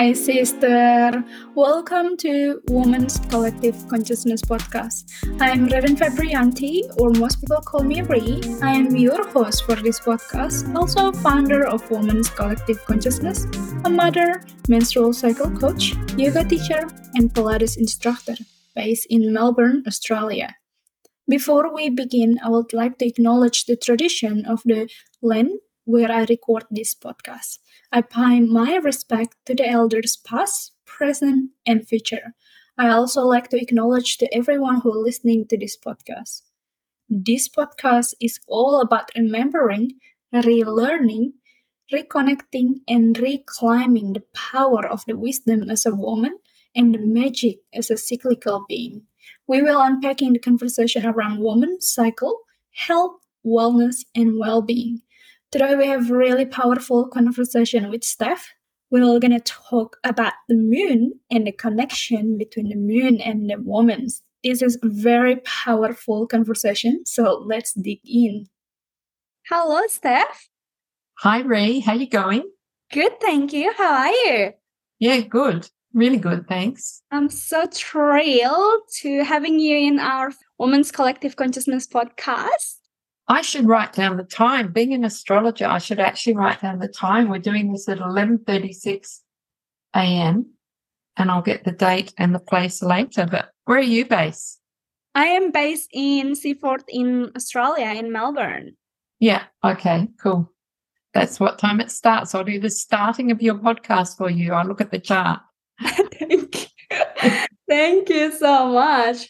Hi, sister. Welcome to Women's Collective Consciousness Podcast. I'm Reven Fabrianti, or most people call me Ree. I am your host for this podcast, also founder of Women's Collective Consciousness, a mother, menstrual cycle coach, yoga teacher, and Pilates instructor based in Melbourne, Australia. Before we begin, I would like to acknowledge the tradition of the land where I record this podcast. I pay my respect to the elders past, present, and future. I also like to acknowledge to everyone who is listening to this podcast. This podcast is all about remembering, relearning, reconnecting, and reclaiming the power of the wisdom as a woman and the magic as a cyclical being. We will unpacking the conversation around woman cycle, health, wellness, and well-being. Today we have really powerful conversation with Steph. We're gonna talk about the moon and the connection between the moon and the woman. This is a very powerful conversation, so let's dig in. Hello, Steph. Hi, Ray. How you going? Good, thank you. How are you? Yeah, good. Really good, thanks. I'm so thrilled to having you in our Women's Collective Consciousness podcast. I should write down the time. Being an astrologer, I should actually write down the time. We're doing this at 11:36 a.m. and I'll get the date and the place later. But where are you based? I am based in Seaford in Australia, in Melbourne. Yeah. Okay. Cool. That's what time it starts. I'll do the starting of your podcast for you. I'll look at the chart. Thank you. Thank you so much.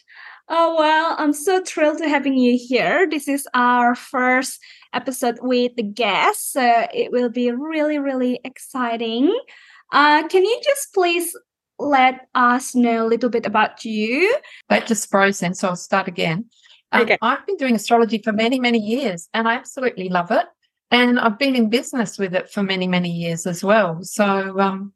Oh, well, I'm so thrilled to having you here. This is our first episode with the guests. So it will be really, really exciting. Uh, can you just please let us know a little bit about you? That just frozen, so I'll start again. Um, okay. I've been doing astrology for many, many years, and I absolutely love it. And I've been in business with it for many, many years as well. So um,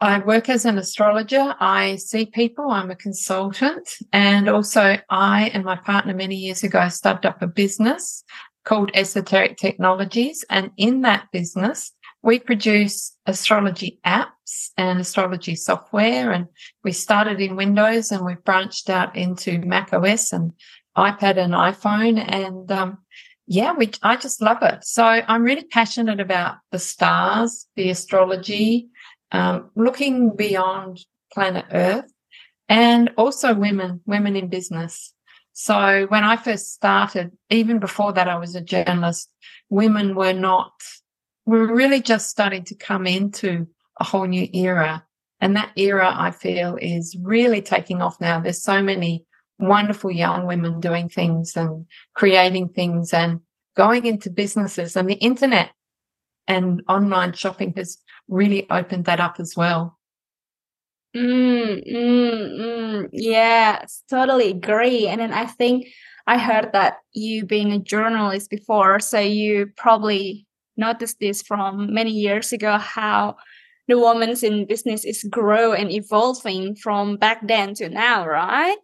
I work as an astrologer. I see people. I'm a consultant. And also, I and my partner many years ago started up a business called Esoteric Technologies. And in that business, we produce astrology apps and astrology software. And we started in Windows and we've branched out into Mac OS and iPad and iPhone. And um, yeah, we, I just love it. So I'm really passionate about the stars, the astrology, um, looking beyond planet Earth and also women, women in business. So when I first started, even before that, I was a journalist, women were not, we were really just starting to come into a whole new era. And that era, I feel, is really taking off now. There's so many wonderful young women doing things and creating things and going into businesses and the internet and online shopping has really opened that up as well. Mm, mm, mm. Yes, totally agree. And then I think I heard that you being a journalist before, so you probably noticed this from many years ago how the women's in business is grow and evolving from back then to now, right?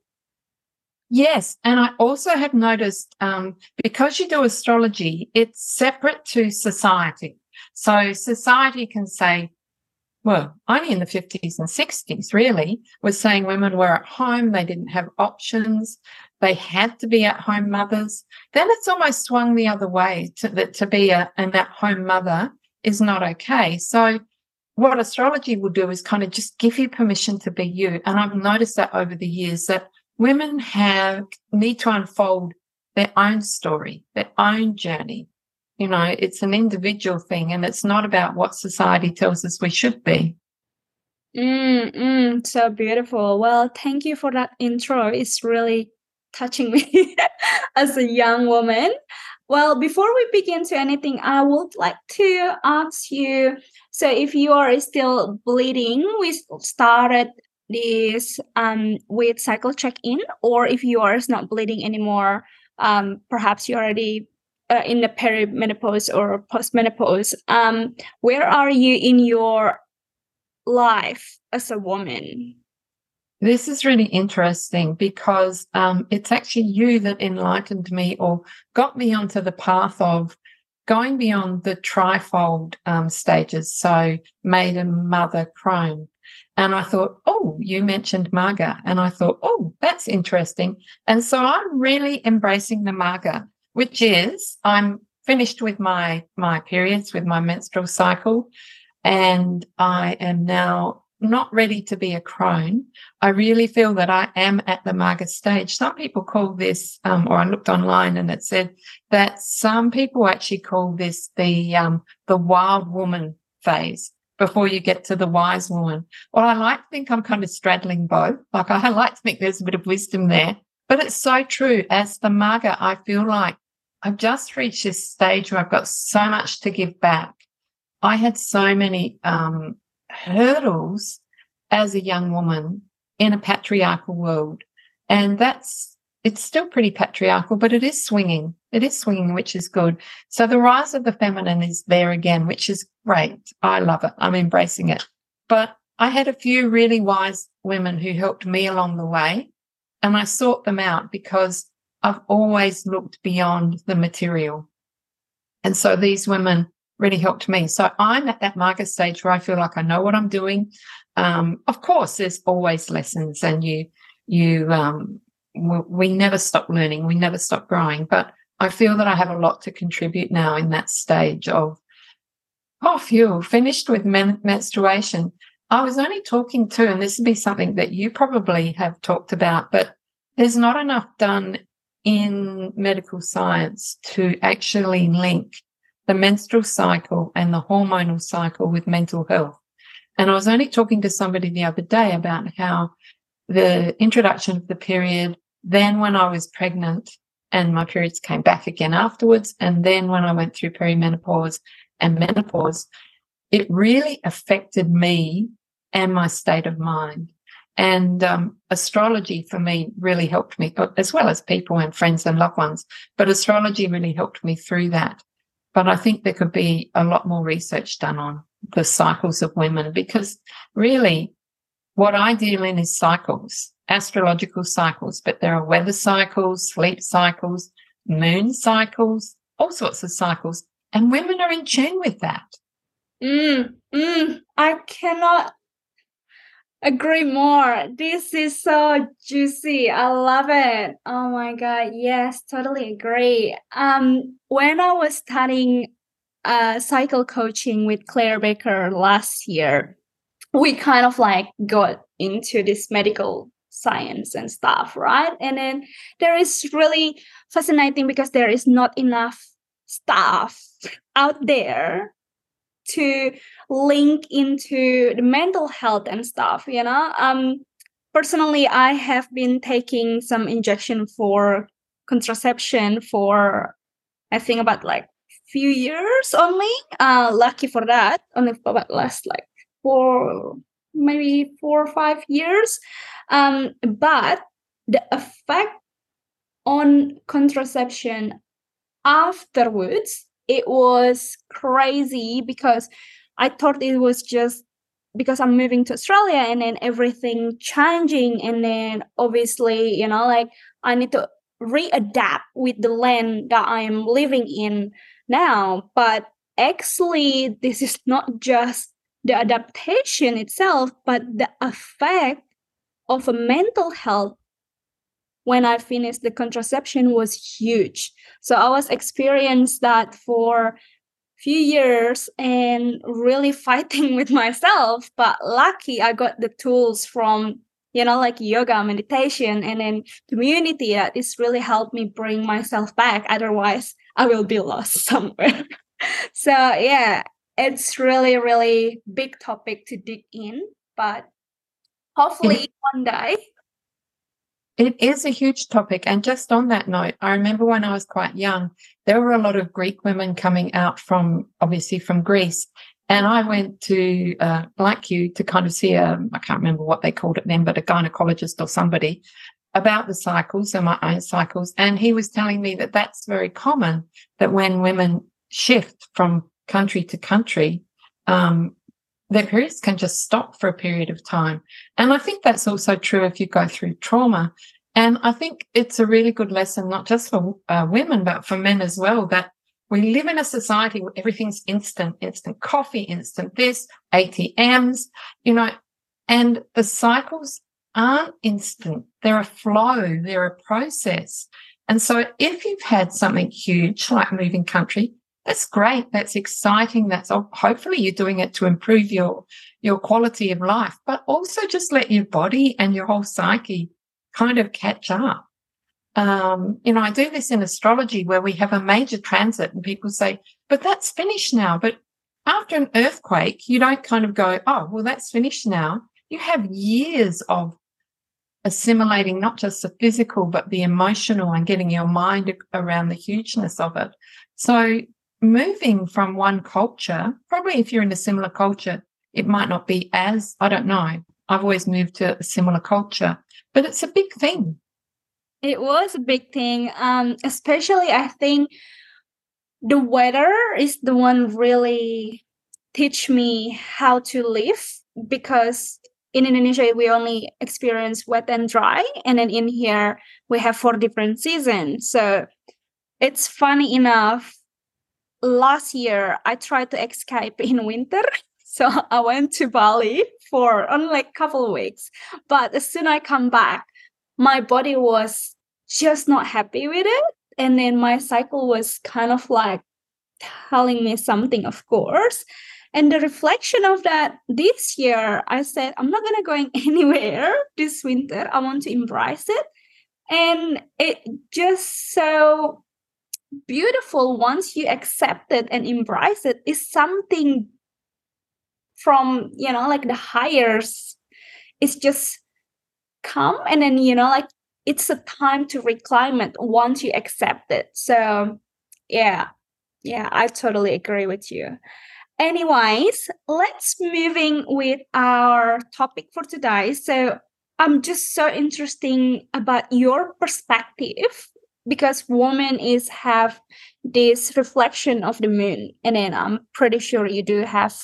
Yes, and I also have noticed um, because you do astrology, it's separate to society. So society can say, well, only in the 50s and 60s, really, was saying women were at home, they didn't have options, they had to be at home mothers. Then it's almost swung the other way to, that to be a, an at home mother is not okay. So, what astrology will do is kind of just give you permission to be you. And I've noticed that over the years that women have need to unfold their own story, their own journey, you know, it's an individual thing and it's not about what society tells us we should be. Mm, mm, so beautiful. Well, thank you for that intro. It's really touching me as a young woman. Well, before we begin to anything, I would like to ask you so if you are still bleeding, we started this um, with cycle check in, or if you are not bleeding anymore, um, perhaps you already uh, in the perimenopause or postmenopause um where are you in your life as a woman this is really interesting because um, it's actually you that enlightened me or got me onto the path of going beyond the trifold um, stages, so maiden, mother, crone. And I thought, oh, you mentioned Maga. And I thought, oh, that's interesting. And so I'm really embracing the Maga, which is I'm finished with my my periods, with my menstrual cycle. And I am now not ready to be a crone. I really feel that I am at the Maga stage. Some people call this, um, or I looked online and it said that some people actually call this the um, the wild woman phase before you get to the wise woman. Well, I like to think I'm kind of straddling both. Like I like to think there's a bit of wisdom there, but it's so true. As the Maga, I feel like I've just reached this stage where I've got so much to give back. I had so many um, hurdles as a young woman in a patriarchal world. And that's, it's still pretty patriarchal, but it is swinging. It is swinging, which is good. So the rise of the feminine is there again, which is great. I love it. I'm embracing it. But I had a few really wise women who helped me along the way and I sought them out because I've always looked beyond the material. And so these women really helped me. So I'm at that Maga stage where I feel like I know what I'm doing. Um, of course, there's always lessons, and you you um, we never stop learning, we never stop growing. But I feel that I have a lot to contribute now in that stage of oh, phew, finished with men- menstruation. I was only talking to, and this would be something that you probably have talked about, but there's not enough done in medical science to actually link the menstrual cycle and the hormonal cycle with mental health. And I was only talking to somebody the other day about how the introduction of the period, then when I was pregnant and my periods came back again afterwards, and then when I went through perimenopause and menopause, it really affected me and my state of mind. And um, astrology for me really helped me, as well as people and friends and loved ones. But astrology really helped me through that. But I think there could be a lot more research done on the cycles of women because really what I deal in is cycles, astrological cycles, but there are weather cycles, sleep cycles, moon cycles, all sorts of cycles. And women are in tune with that. Mm, mm, I cannot agree more. This is so juicy. I love it. Oh my god. Yes, totally agree. Um when I was studying uh cycle coaching with Claire Baker last year, we kind of like got into this medical science and stuff, right? And then there is really fascinating because there is not enough stuff out there to link into the mental health and stuff you know? Um personally i have been taking some injection for contraception for i think about like few years only. Uh lucky for that only for about last like four maybe four or five years. Um but the effect on contraception afterwards it was crazy because I thought it was just because I'm moving to Australia and then everything changing and then obviously, you know, like I need to readapt with the land that I am living in now. But actually, this is not just the adaptation itself, but the effect of a mental health when I finished the contraception was huge. So I was experienced that for few years and really fighting with myself but lucky i got the tools from you know like yoga meditation and then community that is really helped me bring myself back otherwise i will be lost somewhere so yeah it's really really big topic to dig in but hopefully one day it is a huge topic. And just on that note, I remember when I was quite young, there were a lot of Greek women coming out from, obviously, from Greece. And I went to, uh, like you, to kind of see a, I can't remember what they called it then, but a gynecologist or somebody about the cycles and my own cycles. And he was telling me that that's very common, that when women shift from country to country, um, their periods can just stop for a period of time. And I think that's also true if you go through trauma. And I think it's a really good lesson, not just for uh, women, but for men as well, that we live in a society where everything's instant, instant coffee, instant this, ATMs, you know, and the cycles aren't instant. They're a flow, they're a process. And so if you've had something huge like moving country, that's great. That's exciting. That's hopefully you're doing it to improve your, your quality of life, but also just let your body and your whole psyche kind of catch up. Um, you know, I do this in astrology where we have a major transit and people say, but that's finished now. But after an earthquake, you don't kind of go, oh, well, that's finished now. You have years of assimilating not just the physical, but the emotional and getting your mind around the hugeness of it. So moving from one culture, probably if you're in a similar culture, it might not be as, I don't know. I've always moved to a similar culture, but it's a big thing. It was a big thing. Um, especially I think the weather is the one really teach me how to live because in Indonesia we only experience wet and dry, and then in here we have four different seasons. So it's funny enough. Last year I tried to escape in winter, so I went to Bali for only like a couple of weeks. But as soon as I come back, my body was just not happy with it, and then my cycle was kind of like telling me something, of course. And the reflection of that this year, I said, I'm not going to going anywhere this winter. I want to embrace it. And it just so beautiful once you accept it and embrace it is something from, you know, like the higher's. It's just come and then, you know, like it's a time to reclaim it once you accept it. So yeah, yeah, I totally agree with you. Anyways, let's moving with our topic for today. So I'm just so interesting about your perspective because woman is have this reflection of the moon and then i'm pretty sure you do have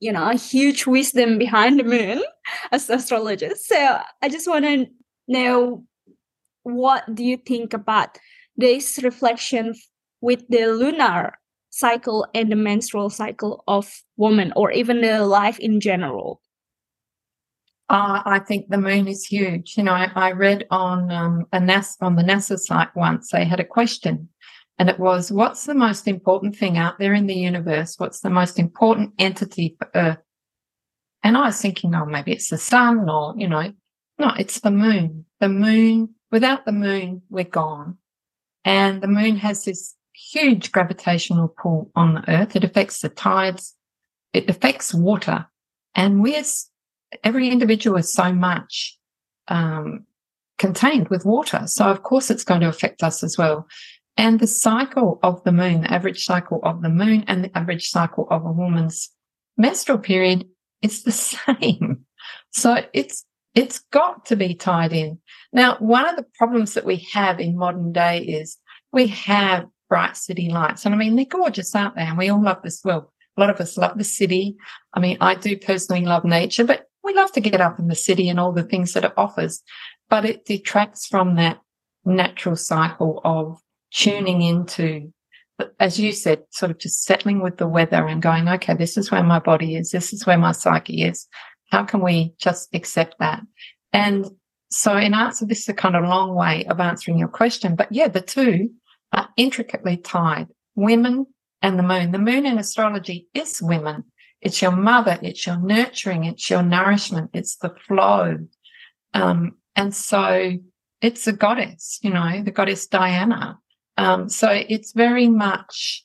you know a huge wisdom behind the moon as astrologist so i just want to know what do you think about this reflection with the lunar cycle and the menstrual cycle of woman or even the life in general? Uh, I think the moon is huge. You know, I, I read on um, a NASA, on the NASA site once they had a question, and it was, "What's the most important thing out there in the universe? What's the most important entity for Earth?" And I was thinking, oh, maybe it's the sun, or you know, no, it's the moon. The moon. Without the moon, we're gone. And the moon has this huge gravitational pull on the earth. It affects the tides. It affects water. And we're, every individual is so much, um, contained with water. So of course it's going to affect us as well. And the cycle of the moon, the average cycle of the moon and the average cycle of a woman's menstrual period, is the same. So it's, it's got to be tied in. Now, one of the problems that we have in modern day is we have bright city lights. And I mean, they're gorgeous, aren't they? And we all love this. Well, a lot of us love the city. I mean, I do personally love nature, but we love to get up in the city and all the things that it offers. But it detracts from that natural cycle of tuning into, as you said, sort of just settling with the weather and going, okay, this is where my body is. This is where my psyche is. How can we just accept that? And so in answer, this is a kind of long way of answering your question, but yeah, the two are intricately tied. Women and the moon. The moon in astrology is women. It's your mother. It's your nurturing. It's your nourishment. It's the flow. Um, and so it's a goddess, you know, the goddess Diana. Um, so it's very much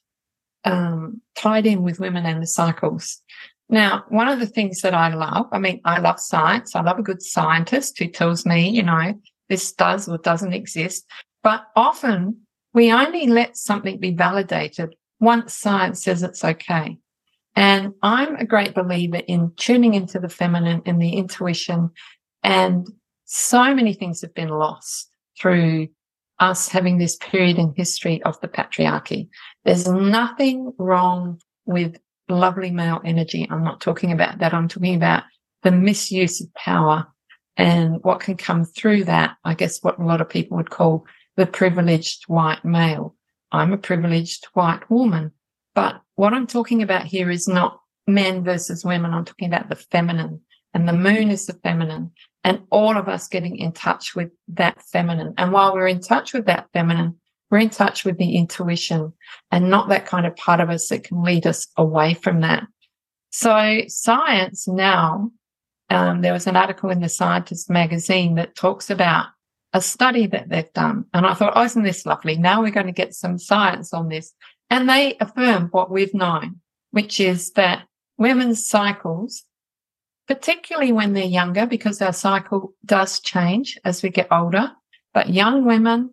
um, tied in with women and the cycles. Now, one of the things that I love, I mean, I love science. I love a good scientist who tells me, you know, this does or doesn't exist. But often we only let something be validated once science says it's okay. And I'm a great believer in tuning into the feminine and the intuition. And so many things have been lost through us having this period in history of the patriarchy. There's nothing wrong with lovely male energy. I'm not talking about that. I'm talking about the misuse of power and what can come through that. I guess what a lot of people would call the privileged white male. I'm a privileged white woman. But what I'm talking about here is not men versus women. I'm talking about the feminine and the moon is the feminine and all of us getting in touch with that feminine. And while we're in touch with that feminine, we're in touch with the intuition and not that kind of part of us that can lead us away from that. So science now, um, there was an article in the Scientist magazine that talks about a study that they've done. And I thought, oh, isn't this lovely? Now we're going to get some science on this. And they affirm what we've known, which is that women's cycles, particularly when they're younger, because our cycle does change as we get older, but young women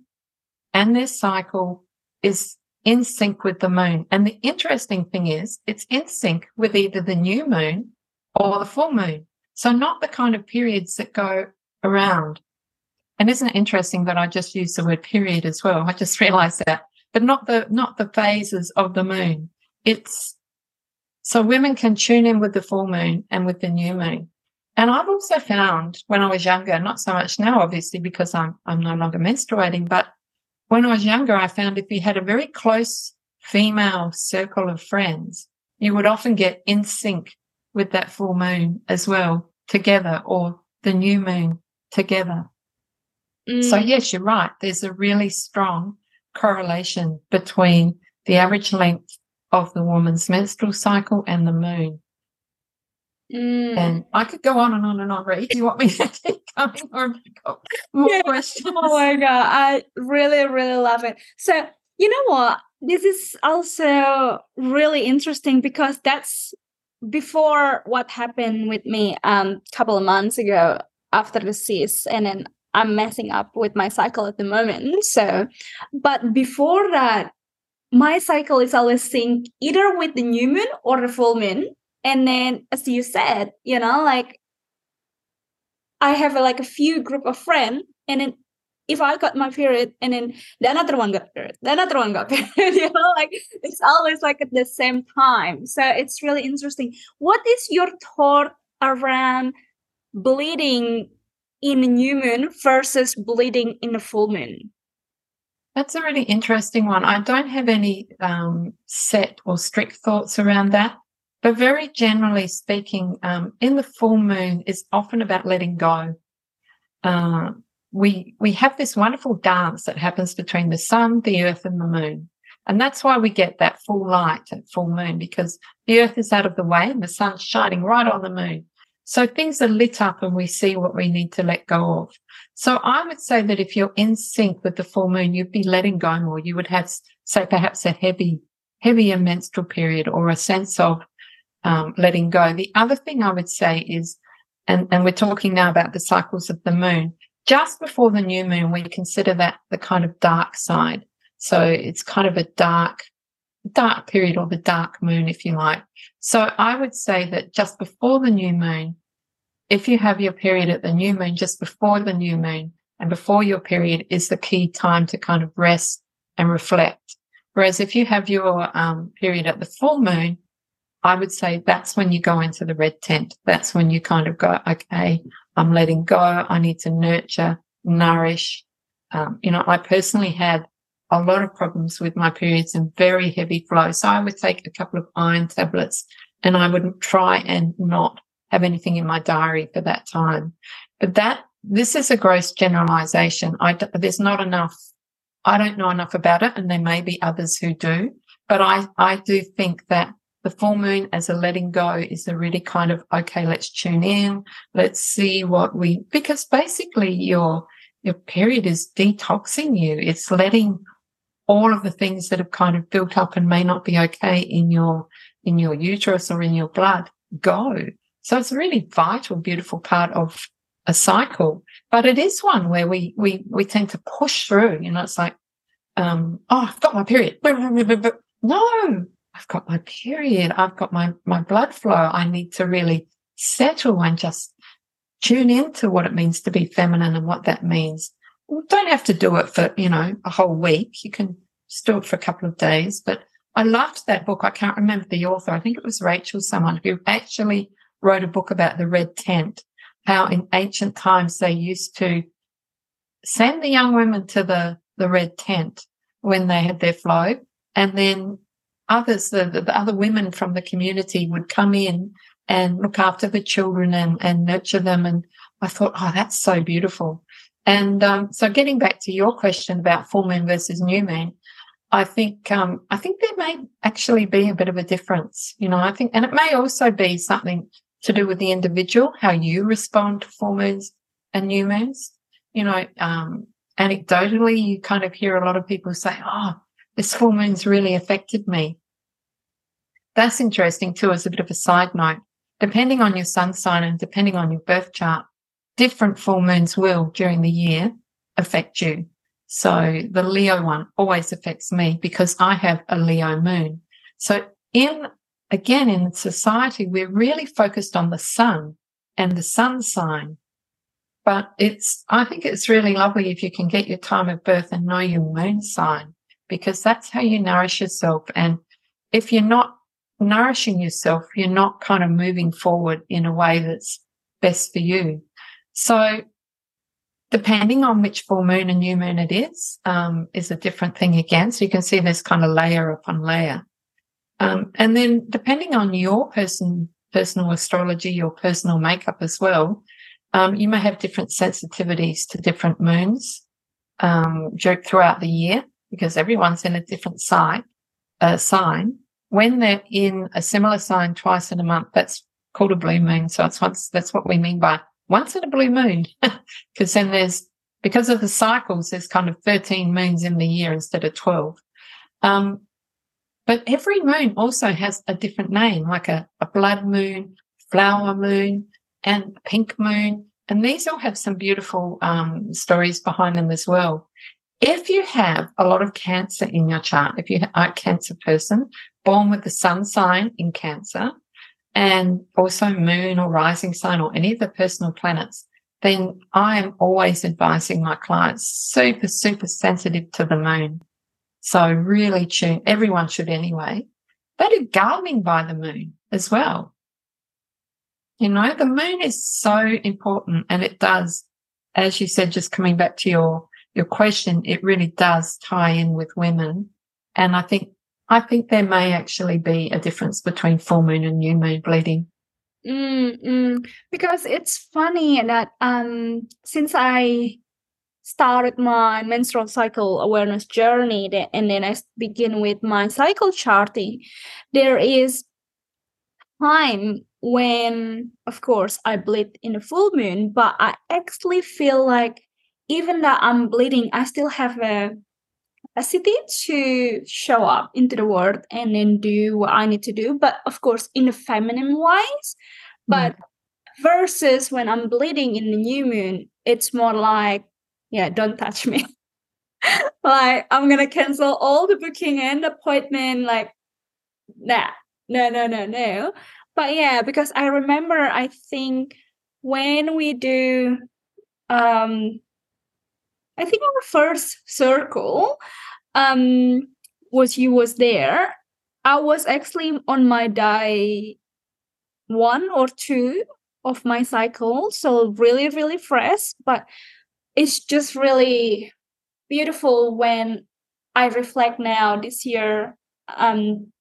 and their cycle is in sync with the moon. And the interesting thing is it's in sync with either the new moon or the full moon. So not the kind of periods that go around. And isn't it interesting that I just used the word period as well? I just realized that but not the not the phases of the moon. It's so women can tune in with the full moon and with the new moon. And I've also found when I was younger, not so much now, obviously, because I'm I'm no longer menstruating, but when I was younger, I found if you had a very close female circle of friends, you would often get in sync with that full moon as well together or the new moon together. Mm. So yes, you're right. There's a really strong correlation between the average length of the woman's menstrual cycle and the moon. Mm. And I could go on and on and on, Reed. Do you want me to keep going or more yeah. questions? Oh my God. I really, really love it. So, you know what? This is also really interesting because that's before what happened with me um, a couple of months ago after the cyst. And then I'm messing up with my cycle at the moment. So, but before that, my cycle is always synced either with the new moon or the full moon. And then, as you said, you know, like I have a, like a few group of friends, and then if I got my period, and then the another one got period, the another one got period, you know, like it's always like at the same time. So it's really interesting. What is your thought around bleeding in a new moon versus bleeding in a full moon? That's a really interesting one. I don't have any um, set or strict thoughts around that, but very generally speaking, um, in the full moon is often about letting go. Uh, we we have this wonderful dance that happens between the sun, the earth, and the moon, and that's why we get that full light at full moon because the earth is out of the way and the sun's shining right on the moon. So things are lit up and we see what we need to let go of. So I would say that if you're in sync with the full moon, you'd be letting go more. You would have, say, perhaps a heavy, heavier menstrual period or a sense of um, letting go. The other thing I would say is, and, and we're talking now about the cycles of the moon, just before the new moon, we consider that the kind of dark side. So it's kind of a dark, dark period or the dark moon, if you like. So I would say that just before the new moon, if you have your period at the new moon, just before the new moon and before your period is the key time to kind of rest and reflect. Whereas if you have your um, period at the full moon, I would say that's when you go into the red tent. That's when you kind of go, okay, I'm letting go. I need to nurture, nourish. Um, you know, I personally had a lot of problems with my periods and very heavy flow. So I would take a couple of iron tablets and I would try and not have anything in my diary for that time. But that, this is a gross generalization. I, there's not enough. I don't know enough about it and there may be others who do, but I, I do think that the full moon as a letting go is a really kind of, okay, let's tune in. Let's see what we, because basically your, your period is detoxing you. It's letting all of the things that have kind of built up and may not be okay in your in your uterus or in your blood go. So it's a really vital, beautiful part of a cycle. But it is one where we we we tend to push through. You know, it's like, um, oh, I've got my period. No, I've got my period. I've got my my blood flow. I need to really settle and just tune into what it means to be feminine and what that means don't have to do it for, you know, a whole week. You can just do it for a couple of days. But I loved that book. I can't remember the author. I think it was Rachel, someone who actually wrote a book about the red tent, how in ancient times they used to send the young women to the, the red tent when they had their flow. And then others, the, the other women from the community would come in and look after the children and, and nurture them. And I thought, oh, that's so beautiful. And um, so getting back to your question about full moon versus new moon, I think um, I think there may actually be a bit of a difference. You know, I think, and it may also be something to do with the individual, how you respond to full moons and new moons. You know, um, anecdotally, you kind of hear a lot of people say, "Oh, this full moon's really affected me." That's interesting too, as a bit of a side note. Depending on your sun sign and depending on your birth chart, different full moons will during the year affect you. So the Leo one always affects me because I have a Leo moon. So in again in society, we're really focused on the sun and the sun sign. But it's I think it's really lovely if you can get your time of birth and know your moon sign because that's how you nourish yourself. And if you're not nourishing yourself, you're not kind of moving forward in a way that's best for you. So depending on which full moon and new moon it is, um, is a different thing again. So you can see this kind of layer upon layer. Um, and then depending on your person, personal astrology, your personal makeup as well, um, you may have different sensitivities to different moons um, throughout the year because everyone's in a different sign. Uh, sign. When they're in a similar sign twice in a month, that's called a blue moon. So it's once, that's what we mean by once in a blue moon, because then there's, because of the cycles, there's kind of 13 moons in the year instead of 12. Um, but every moon also has a different name, like a, a blood moon, flower moon, and pink moon. And these all have some beautiful um, stories behind them as well. If you have a lot of cancer in your chart, if you are a cancer person born with the sun sign in cancer, and also moon or rising sign or any of the personal planets, then I am always advising my clients super, super sensitive to the moon. So really tune, everyone should anyway. They do gardening by the moon as well. You know, the moon is so important and it does, as you said, just coming back to your, your question, it really does tie in with women. And I think I think there may actually be a difference between full moon and new moon bleeding. Mm, because it's funny that um, since I started my menstrual cycle awareness journey and then I begin with my cycle charting, there is time when, of course, I bleed in a full moon, but I actually feel like even though I'm bleeding, I still have a capacity to show up into the world and then do what I need to do, but of course in a feminine wise. But mm. versus when I'm bleeding in the new moon, it's more like, yeah, don't touch me. like I'm gonna cancel all the booking and appointment, like nah, no, no, no, no. But yeah, because I remember I think when we do um I think our first circle um was you was there. I was actually on my day one or two of my cycle, so really, really fresh. But it's just really beautiful when I reflect now this year. Um,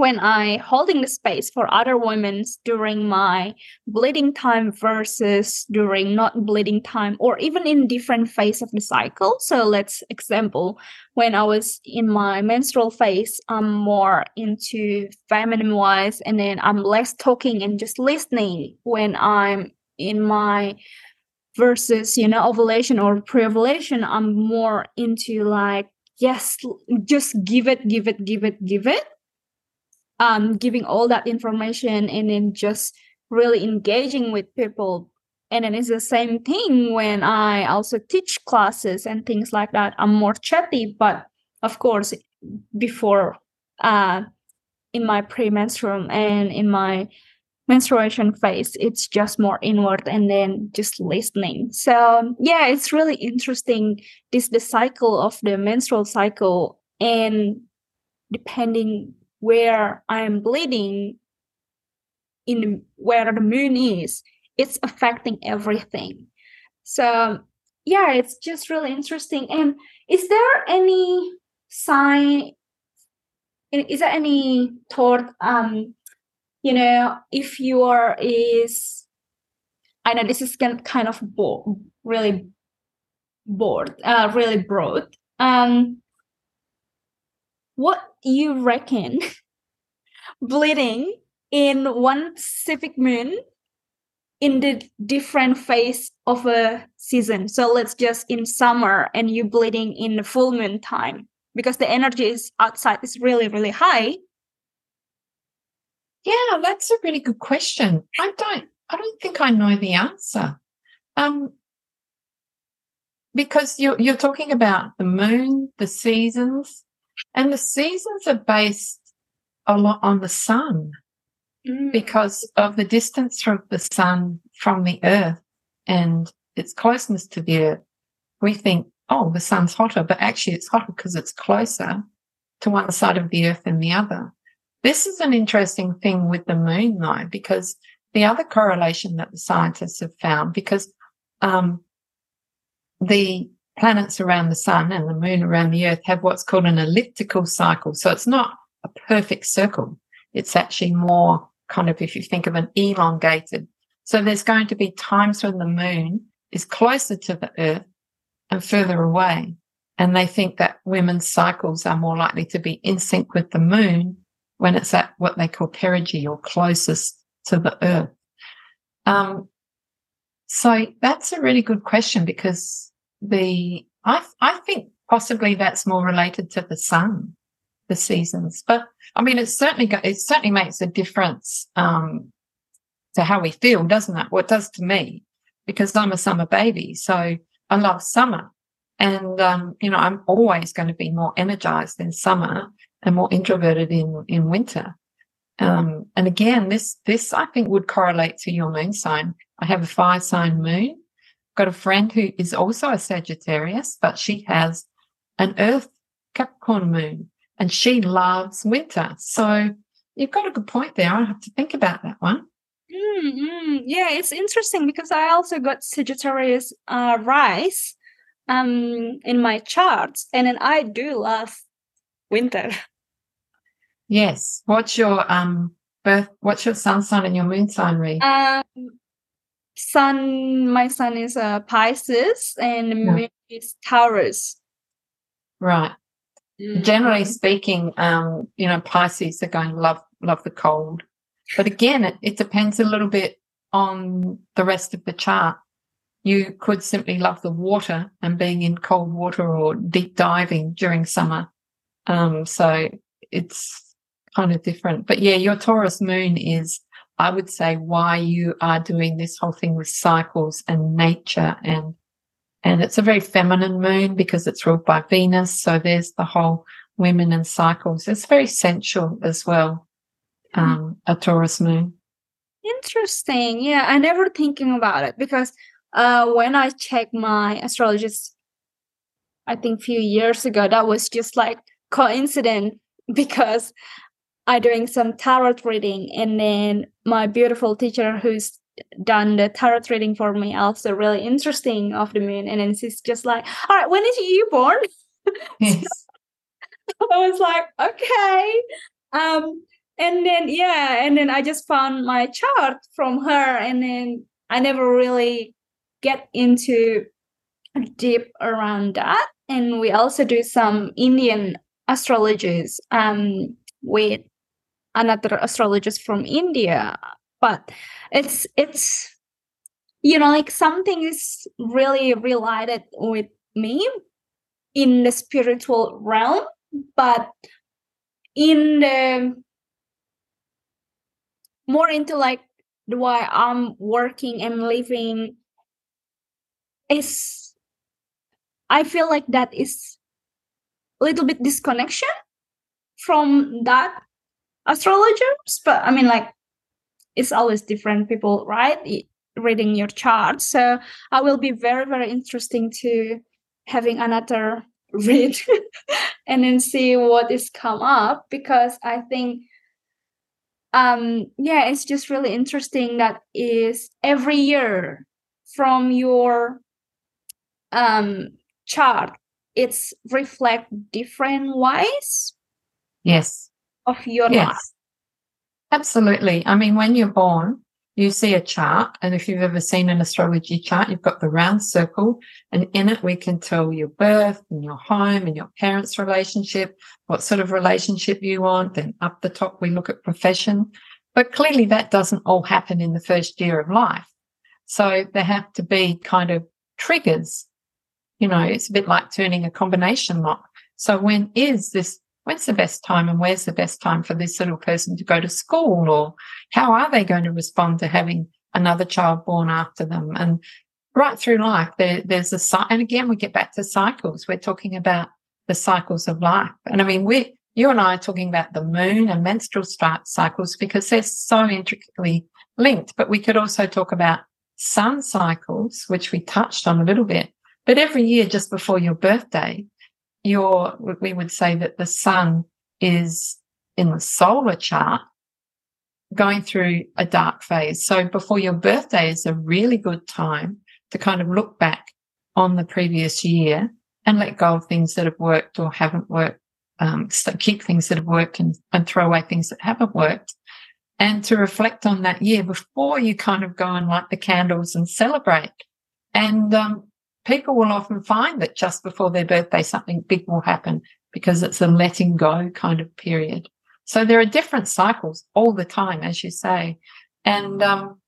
when I holding the space for other women during my bleeding time versus during not bleeding time or even in different phase of the cycle. So let's example when I was in my menstrual phase, I'm more into feminine wise and then I'm less talking and just listening when I'm in my versus you know ovulation or pre-ovulation i'm more into like yes just give it give it give it give it um, giving all that information and then just really engaging with people. And then it's the same thing when i also teach classes and things like that. I'm more chatty but of course before uh in my premenstruum and in my menstruation phase it's just more inward and then just listening. So yeah it's really interesting this the cycle of the menstrual cycle and depending where I am bleeding in where the moon is, it's affecting everything. So yeah, it's just really interesting. And is there any sign is there any thought um you know if your is i know this is kind of bo- really bored uh really broad um what you reckon bleeding in one specific moon in the different phase of a season? So let's just in summer and you bleeding in the full moon time because the energy is outside is really really high. Yeah that's a really good question. I don't i don't think i know the answer. Um because you're you're talking about the moon the seasons and the seasons are based a lot on the sun mm. because of the distance from the sun from the earth and its closeness to the earth we think oh, the sun's hotter, but actually it's hotter because it's closer to one side of the earth than the other. This is an interesting thing with the moon though, because the other correlation that the scientists have found, because um, the planets around the sun and the moon around the earth have what's called an elliptical cycle. So it's not a perfect circle. It's actually more kind of, if you think of an elongated. So there's going to be times when the moon is closer to the earth and further away. And they think that women's cycles are more likely to be in sync with the moon when it's at what they call perigee or closest to the earth. Um, so that's a really good question because the, I, I think possibly that's more related to the sun, the seasons, but I mean, it certainly, it certainly makes a difference, um, to how we feel, doesn't it? What well, does to me, because I'm a summer baby. So I love summer. And, um, you know, I'm always going to be more energized in summer and more introverted in, in winter. Um, and again, this, this I think would correlate to your moon sign. I have a fire sign moon. Got a friend who is also a Sagittarius, but she has an earth Capricorn moon and she loves winter. So you've got a good point there. I have to think about that one. Mm-hmm. Yeah, it's interesting because I also got Sagittarius uh, rise um, in my charts, and then I do love winter. Yes. What's your um birth? What's your sun sign and your moon sign, read? Um, sun. My sun is a Pisces, and yeah. is Taurus. Right. Mm-hmm. Generally speaking, um, you know, Pisces are going to love love the cold. But again, it, it depends a little bit on the rest of the chart. You could simply love the water and being in cold water or deep diving during summer. Um, so it's kind of different. But yeah, your Taurus moon is, I would say, why you are doing this whole thing with cycles and nature and and it's a very feminine moon because it's ruled by Venus. So there's the whole women and cycles. It's very sensual as well. Mm-hmm. um, a Taurus moon. Interesting. Yeah, I never thinking about it because uh, when I checked my astrologist, I think few years ago, that was just like coincident because I doing some tarot reading, and then my beautiful teacher who's done the tarot reading for me also really interesting of the moon, and then she's just like, "All right, when is you born?" Yes. so I was like, "Okay." Um, and then yeah and then i just found my chart from her and then i never really get into deep around that and we also do some indian astrologers um with another astrologist from india but it's it's you know like something is really related with me in the spiritual realm but in the more into like the way I'm working and living is I feel like that is a little bit disconnection from that astrologers but I mean like it's always different people right reading your chart so I will be very very interesting to having another read and then see what is come up because I think um yeah it's just really interesting that is every year from your um chart it's reflect different ways. Yes of your yes. life. Absolutely. I mean when you're born you see a chart and if you've ever seen an astrology chart you've got the round circle and in it we can tell your birth and your home and your parents relationship what sort of relationship you want then up the top we look at profession. But clearly that doesn't all happen in the first year of life. So there have to be kind of triggers. You know, it's a bit like turning a combination lock. So when is this, when's the best time and where's the best time for this little person to go to school or how are they going to respond to having another child born after them? And right through life, there, there's a, and again, we get back to cycles. We're talking about the cycles of life. And I mean, we, you and I are talking about the moon and menstrual cycles because they're so intricately linked, but we could also talk about sun cycles, which we touched on a little bit. But every year, just before your birthday, your we would say that the sun is in the solar chart going through a dark phase. So before your birthday is a really good time to kind of look back on the previous year and let go of things that have worked or haven't worked. Um, keep things that have worked and, and throw away things that haven't worked and to reflect on that year before you kind of go and light the candles and celebrate. And um, people will often find that just before their birthday, something big will happen because it's a letting go kind of period. So there are different cycles all the time, as you say. And um,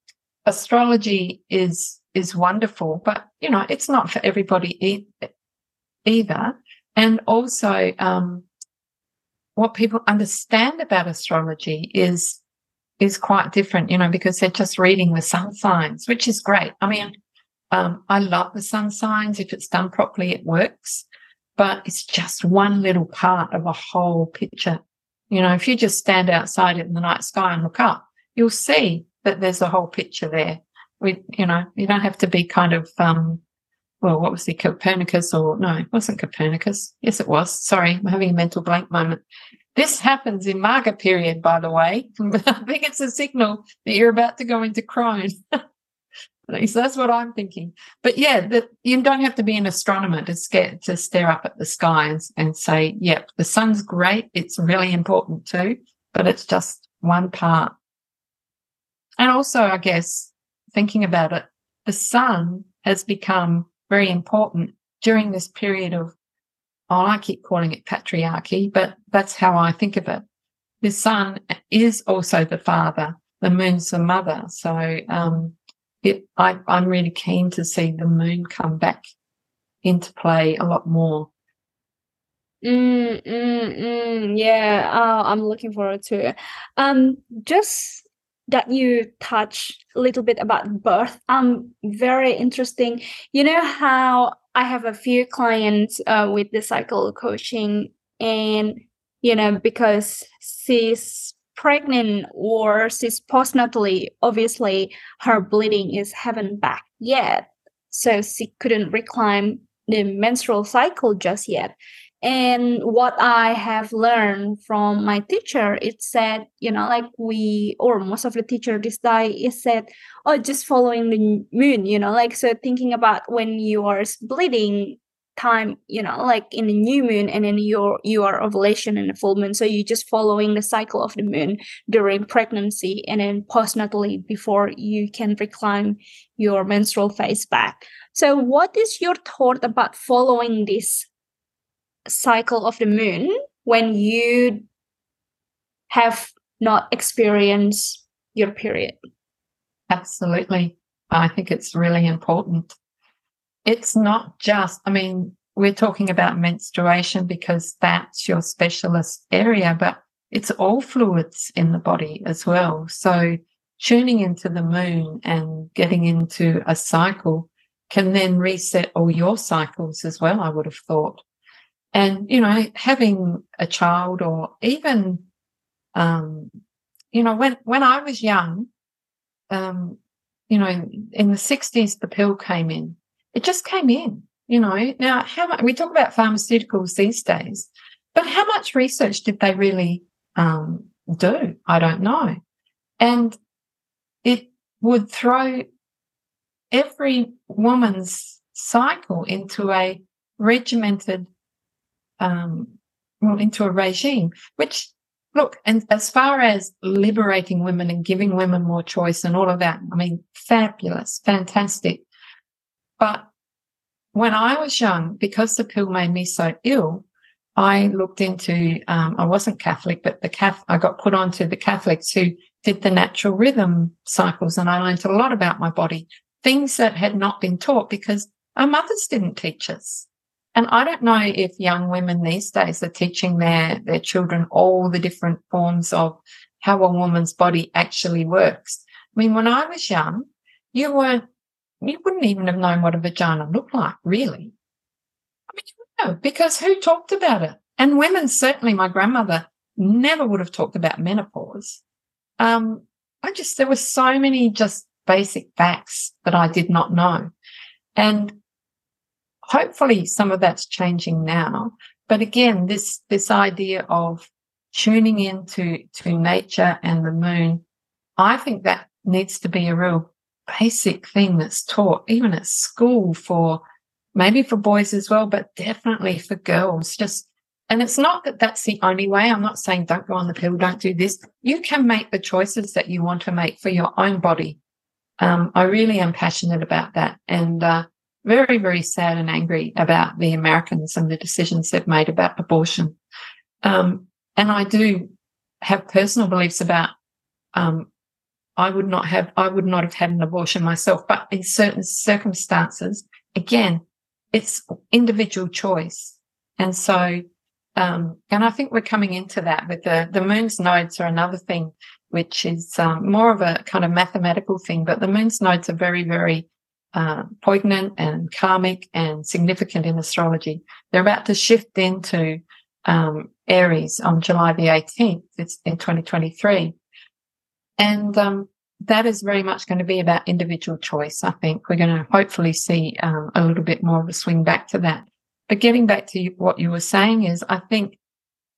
astrology is is wonderful, but you know it's not for everybody e- either. And also, um, what people understand about astrology is is quite different, you know, because they're just reading the sun signs, which is great. I mean, um, I love the sun signs. If it's done properly, it works, but it's just one little part of a whole picture. You know, if you just stand outside in the night sky and look up, you'll see that there's a whole picture there. We, you know, you don't have to be kind of, um, well, what was he, Copernicus or no, it wasn't Copernicus. Yes, it was. Sorry, I'm having a mental blank moment. This happens in Maga period, by the way. I think it's a signal that you're about to go into So that's what I'm thinking. But yeah, that you don't have to be an astronomer to scare, to stare up at the sky and, and say, yep, the sun's great. It's really important too, but it's just one part. And also, I guess, thinking about it, the sun has become very important during this period of, oh, I keep calling it patriarchy, but that's how I think of it. The sun is also the father, the moon's the mother. So, um, it, I, I'm really keen to see the moon come back into play a lot more. Mm, mm, mm, yeah, uh, I'm looking forward to it. Um, just that you touch a little bit about birth. Um, very interesting. You know how I have a few clients uh, with the cycle coaching, and you know because she's pregnant or she's postnatally, obviously her bleeding is haven't back yet. So she couldn't reclaim the menstrual cycle just yet. And what I have learned from my teacher, it said, you know, like we or most of the teacher this day is said, oh, just following the moon, you know, like so thinking about when you are bleeding, time you know like in the new moon and then your you are ovulation in the full moon. So you're just following the cycle of the moon during pregnancy and then postnatally before you can reclaim your menstrual phase back. So what is your thought about following this cycle of the moon when you have not experienced your period? Absolutely. I think it's really important it's not just, I mean, we're talking about menstruation because that's your specialist area, but it's all fluids in the body as well. So tuning into the moon and getting into a cycle can then reset all your cycles as well, I would have thought. And, you know, having a child or even, um, you know, when, when I was young, um, you know, in the 60s, the pill came in it just came in, you know. Now, how much we talk about pharmaceuticals these days, but how much research did they really um, do? I don't know. And it would throw every woman's cycle into a regimented, um, well, into a regime, which look, and as far as liberating women and giving women more choice and all of that, I mean, fabulous, fantastic. But when I was young, because the pill made me so ill, I looked into, um, I wasn't Catholic, but the Catholic, I got put onto the Catholics who did the natural rhythm cycles and I learned a lot about my body, things that had not been taught because our mothers didn't teach us. And I don't know if young women these days are teaching their, their children all the different forms of how a woman's body actually works. I mean, when I was young, you weren't, you wouldn't even have known what a vagina looked like, really. I mean, you know, because who talked about it? And women, certainly my grandmother never would have talked about menopause. Um, I just, there were so many just basic facts that I did not know. And hopefully some of that's changing now. But again, this, this idea of tuning into to nature and the moon, I think that needs to be a real basic thing that's taught even at school for maybe for boys as well, but definitely for girls. Just, and it's not that that's the only way. I'm not saying don't go on the pill, don't do this. You can make the choices that you want to make for your own body. Um, I really am passionate about that. And, uh, very, very sad and angry about the Americans and the decisions they've made about abortion. Um, and I do have personal beliefs about, um, I would not have, I would not have had an abortion myself, but in certain circumstances, again, it's individual choice. And so, um, and I think we're coming into that with the, the moon's nodes are another thing, which is um, more of a kind of mathematical thing, but the moon's nodes are very, very uh, poignant and karmic and significant in astrology. They're about to shift into um, Aries on July the 18th. It's in 2023. And um, that is very much going to be about individual choice. I think we're going to hopefully see um, a little bit more of a swing back to that. But getting back to what you were saying is, I think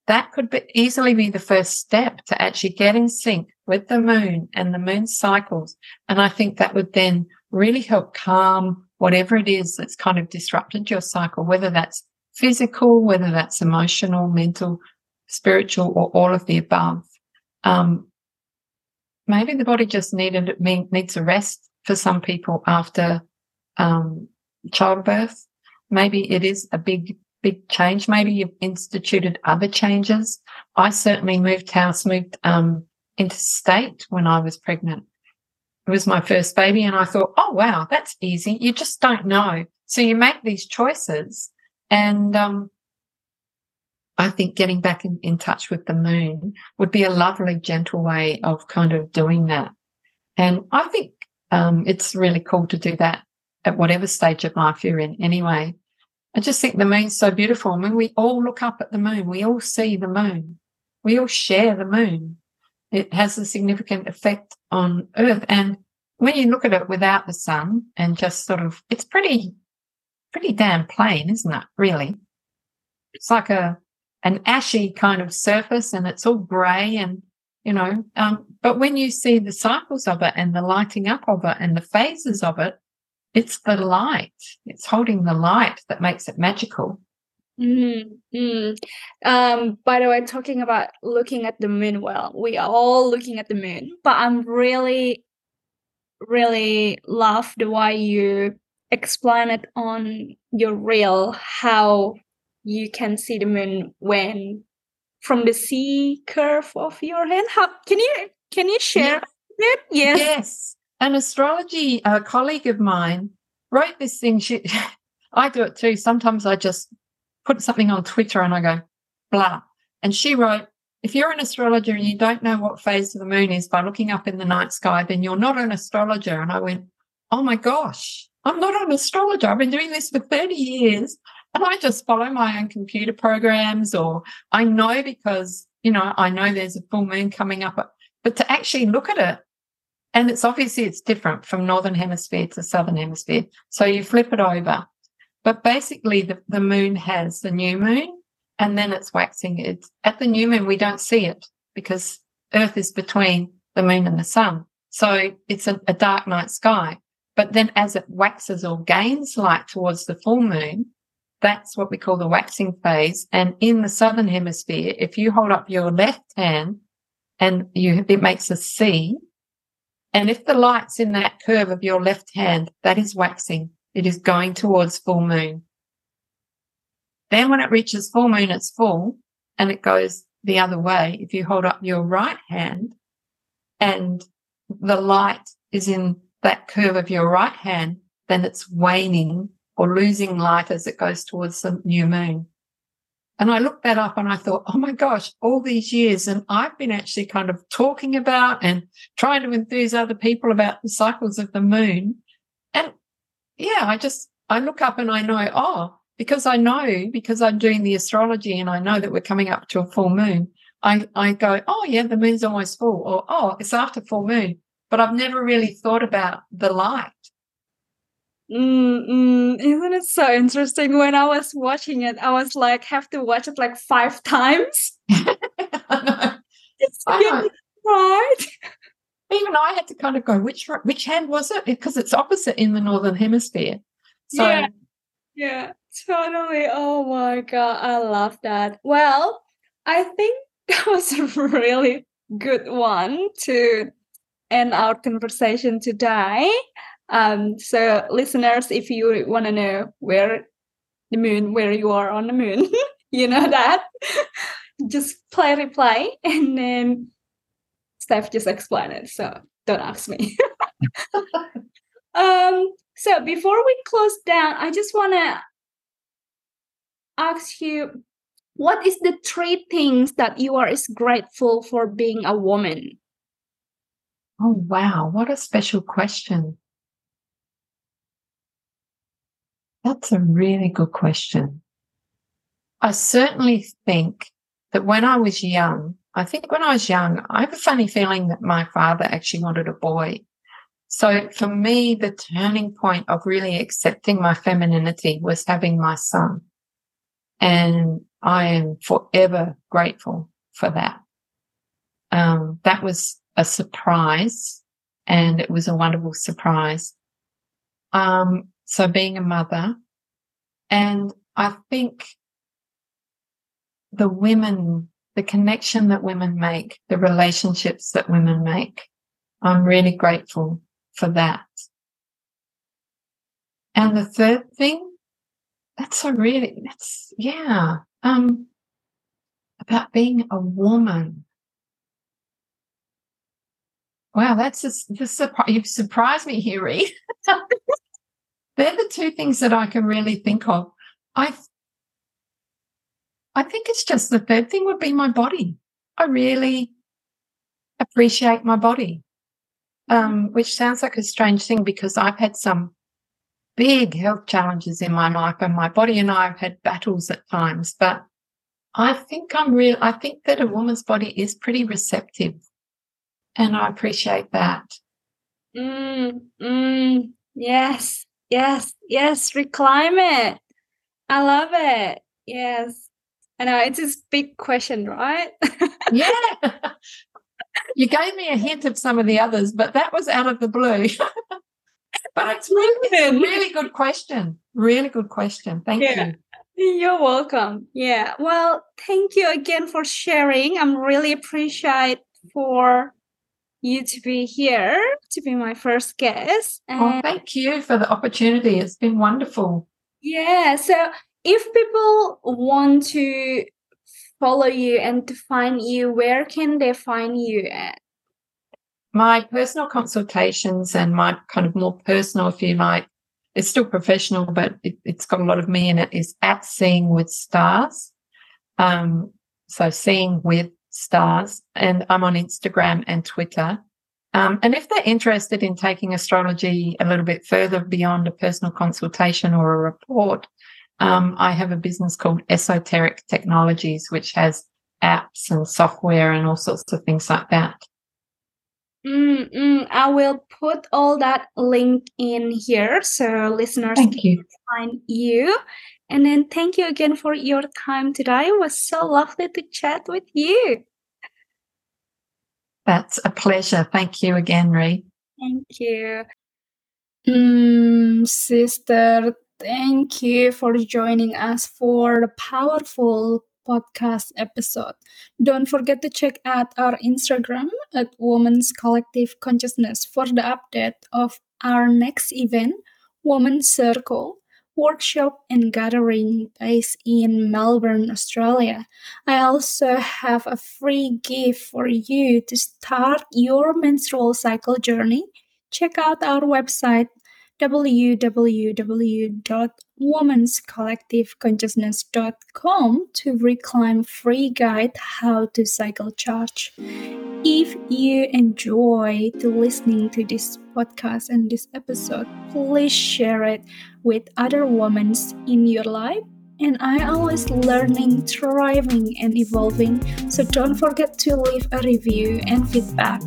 that could be, easily be the first step to actually get in sync with the moon and the moon cycles. And I think that would then really help calm whatever it is that's kind of disrupted your cycle, whether that's physical, whether that's emotional, mental, spiritual, or all of the above. Um, maybe the body just needed needs a rest for some people after um, childbirth. Maybe it is a big big change. Maybe you've instituted other changes. I certainly moved house, moved um, interstate when I was pregnant. It was my first baby. And I thought, oh, wow, that's easy. You just don't know. So you make these choices. And um, I think getting back in, in touch with the moon would be a lovely, gentle way of kind of doing that. And I think um, it's really cool to do that at whatever stage of life you're in anyway. I just think the moon's so beautiful. I mean, we all look up at the moon. We all see the moon. We all share the moon it has a significant effect on Earth. And when you look at it without the sun and just sort of, it's pretty, pretty damn plain, isn't it? Really. It's like a, an ashy kind of surface and it's all grey and, you know, um, but when you see the cycles of it and the lighting up of it and the phases of it, it's the light. It's holding the light that makes it magical. Mm-hmm. Um, by the way, talking about looking at the moon, well, we are all looking at the moon, but I'm really, really love the way you explain it on your reel, how you can see the moon when from the C curve of your hand. How can you can you share yeah. it? Yes. Yes. An astrology a colleague of mine wrote this thing. She, I do it too. Sometimes I just put something on Twitter and I go, blah. And she wrote, if you're an astrologer and you don't know what phase of the moon is by looking up in the night sky, then you're not an astrologer. And I went, oh my gosh, I'm not an astrologer. I've been doing this for 30 years and I just follow my own computer programs or I know because, you know, I know there's a full moon coming up, but to actually look at it, and it's obviously it's different from northern hemisphere to southern hemisphere. So you flip it over but basically, the, the moon has the new moon and then it's waxing. It's at the new moon, we don't see it because Earth is between the moon and the sun. So it's a, a dark night sky. But then as it waxes or gains light towards the full moon, that's what we call the waxing phase. And in the southern hemisphere, if you hold up your left hand and you, it makes a C. And if the light's in that curve of your left hand, that is waxing. It is going towards full moon. Then when it reaches full moon, it's full and it goes the other way. If you hold up your right hand and the light is in that curve of your right hand, then it's waning or losing light as it goes towards the new moon. And I looked that up and I thought, oh my gosh, all these years. And I've been actually kind of talking about and trying to enthuse other people about the cycles of the moon. And yeah, I just, I look up and I know, oh, because I know, because I'm doing the astrology and I know that we're coming up to a full moon, I, I go, oh yeah, the moon's almost full or, oh, it's after full moon. But I've never really thought about the light Mm, isn't it so interesting? When I was watching it, I was like, have to watch it like five times. it's right. Even I had to kind of go, which which hand was it? Because it's opposite in the northern hemisphere. So yeah, yeah, totally. Oh my god, I love that. Well, I think that was a really good one to end our conversation today. Um, so, listeners, if you want to know where the moon, where you are on the moon, you know that. just play replay, and then Steph just explain it. So don't ask me. um, so before we close down, I just want to ask you what is the three things that you are is grateful for being a woman? Oh wow, what a special question. That's a really good question. I certainly think that when I was young, I think when I was young, I have a funny feeling that my father actually wanted a boy. So for me, the turning point of really accepting my femininity was having my son. And I am forever grateful for that. Um, that was a surprise and it was a wonderful surprise. Um, so being a mother. And I think the women, the connection that women make, the relationships that women make, I'm really grateful for that. And the third thing, that's a really, that's, yeah, um, about being a woman. Wow, that's just, just you've surprised me here, Reed. They're the two things that I can really think of. I I think it's just the third thing would be my body. I really appreciate my body. Um, which sounds like a strange thing because I've had some big health challenges in my life and my body and I have had battles at times, but I think I'm real. I think that a woman's body is pretty receptive and I appreciate that. Mm, mm, yes. Yes, yes, reclaim it. I love it. Yes. I know it's a big question, right? yeah. You gave me a hint of some of the others, but that was out of the blue. but it's really, it's a really good question. Really good question. Thank yeah. you. You're welcome. Yeah. Well, thank you again for sharing. I'm really appreciate for you to be here to be my first guest. And oh, thank you for the opportunity. It's been wonderful. Yeah. So if people want to follow you and to find you, where can they find you at? My personal consultations and my kind of more personal, if you like, it's still professional, but it, has got a lot of me in it, is at Seeing with Stars. Um, so Seeing with stars, and I'm on Instagram and Twitter. Um, and if they're interested in taking astrology a little bit further beyond a personal consultation or a report, um, I have a business called Esoteric Technologies, which has apps and software and all sorts of things like that. Mm-mm. I will put all that link in here so listeners Thank can you. find you. And then thank you again for your time today. It was so lovely to chat with you. That's a pleasure. Thank you again, Ree. Thank you. Mm, sister, Thank you for joining us for the powerful podcast episode. Don't forget to check out our Instagram at Women's Collective Consciousness for the update of our next event, Women's Circle workshop and gathering based in Melbourne, Australia. I also have a free gift for you to start your menstrual cycle journey. Check out our website www.womenscollectiveconsciousness.com to reclaim free guide how to cycle charge. If you enjoy to listening to this podcast and this episode, please share it with other women in your life. And I always learning, thriving, and evolving. So don't forget to leave a review and feedback.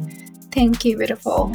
Thank you, beautiful.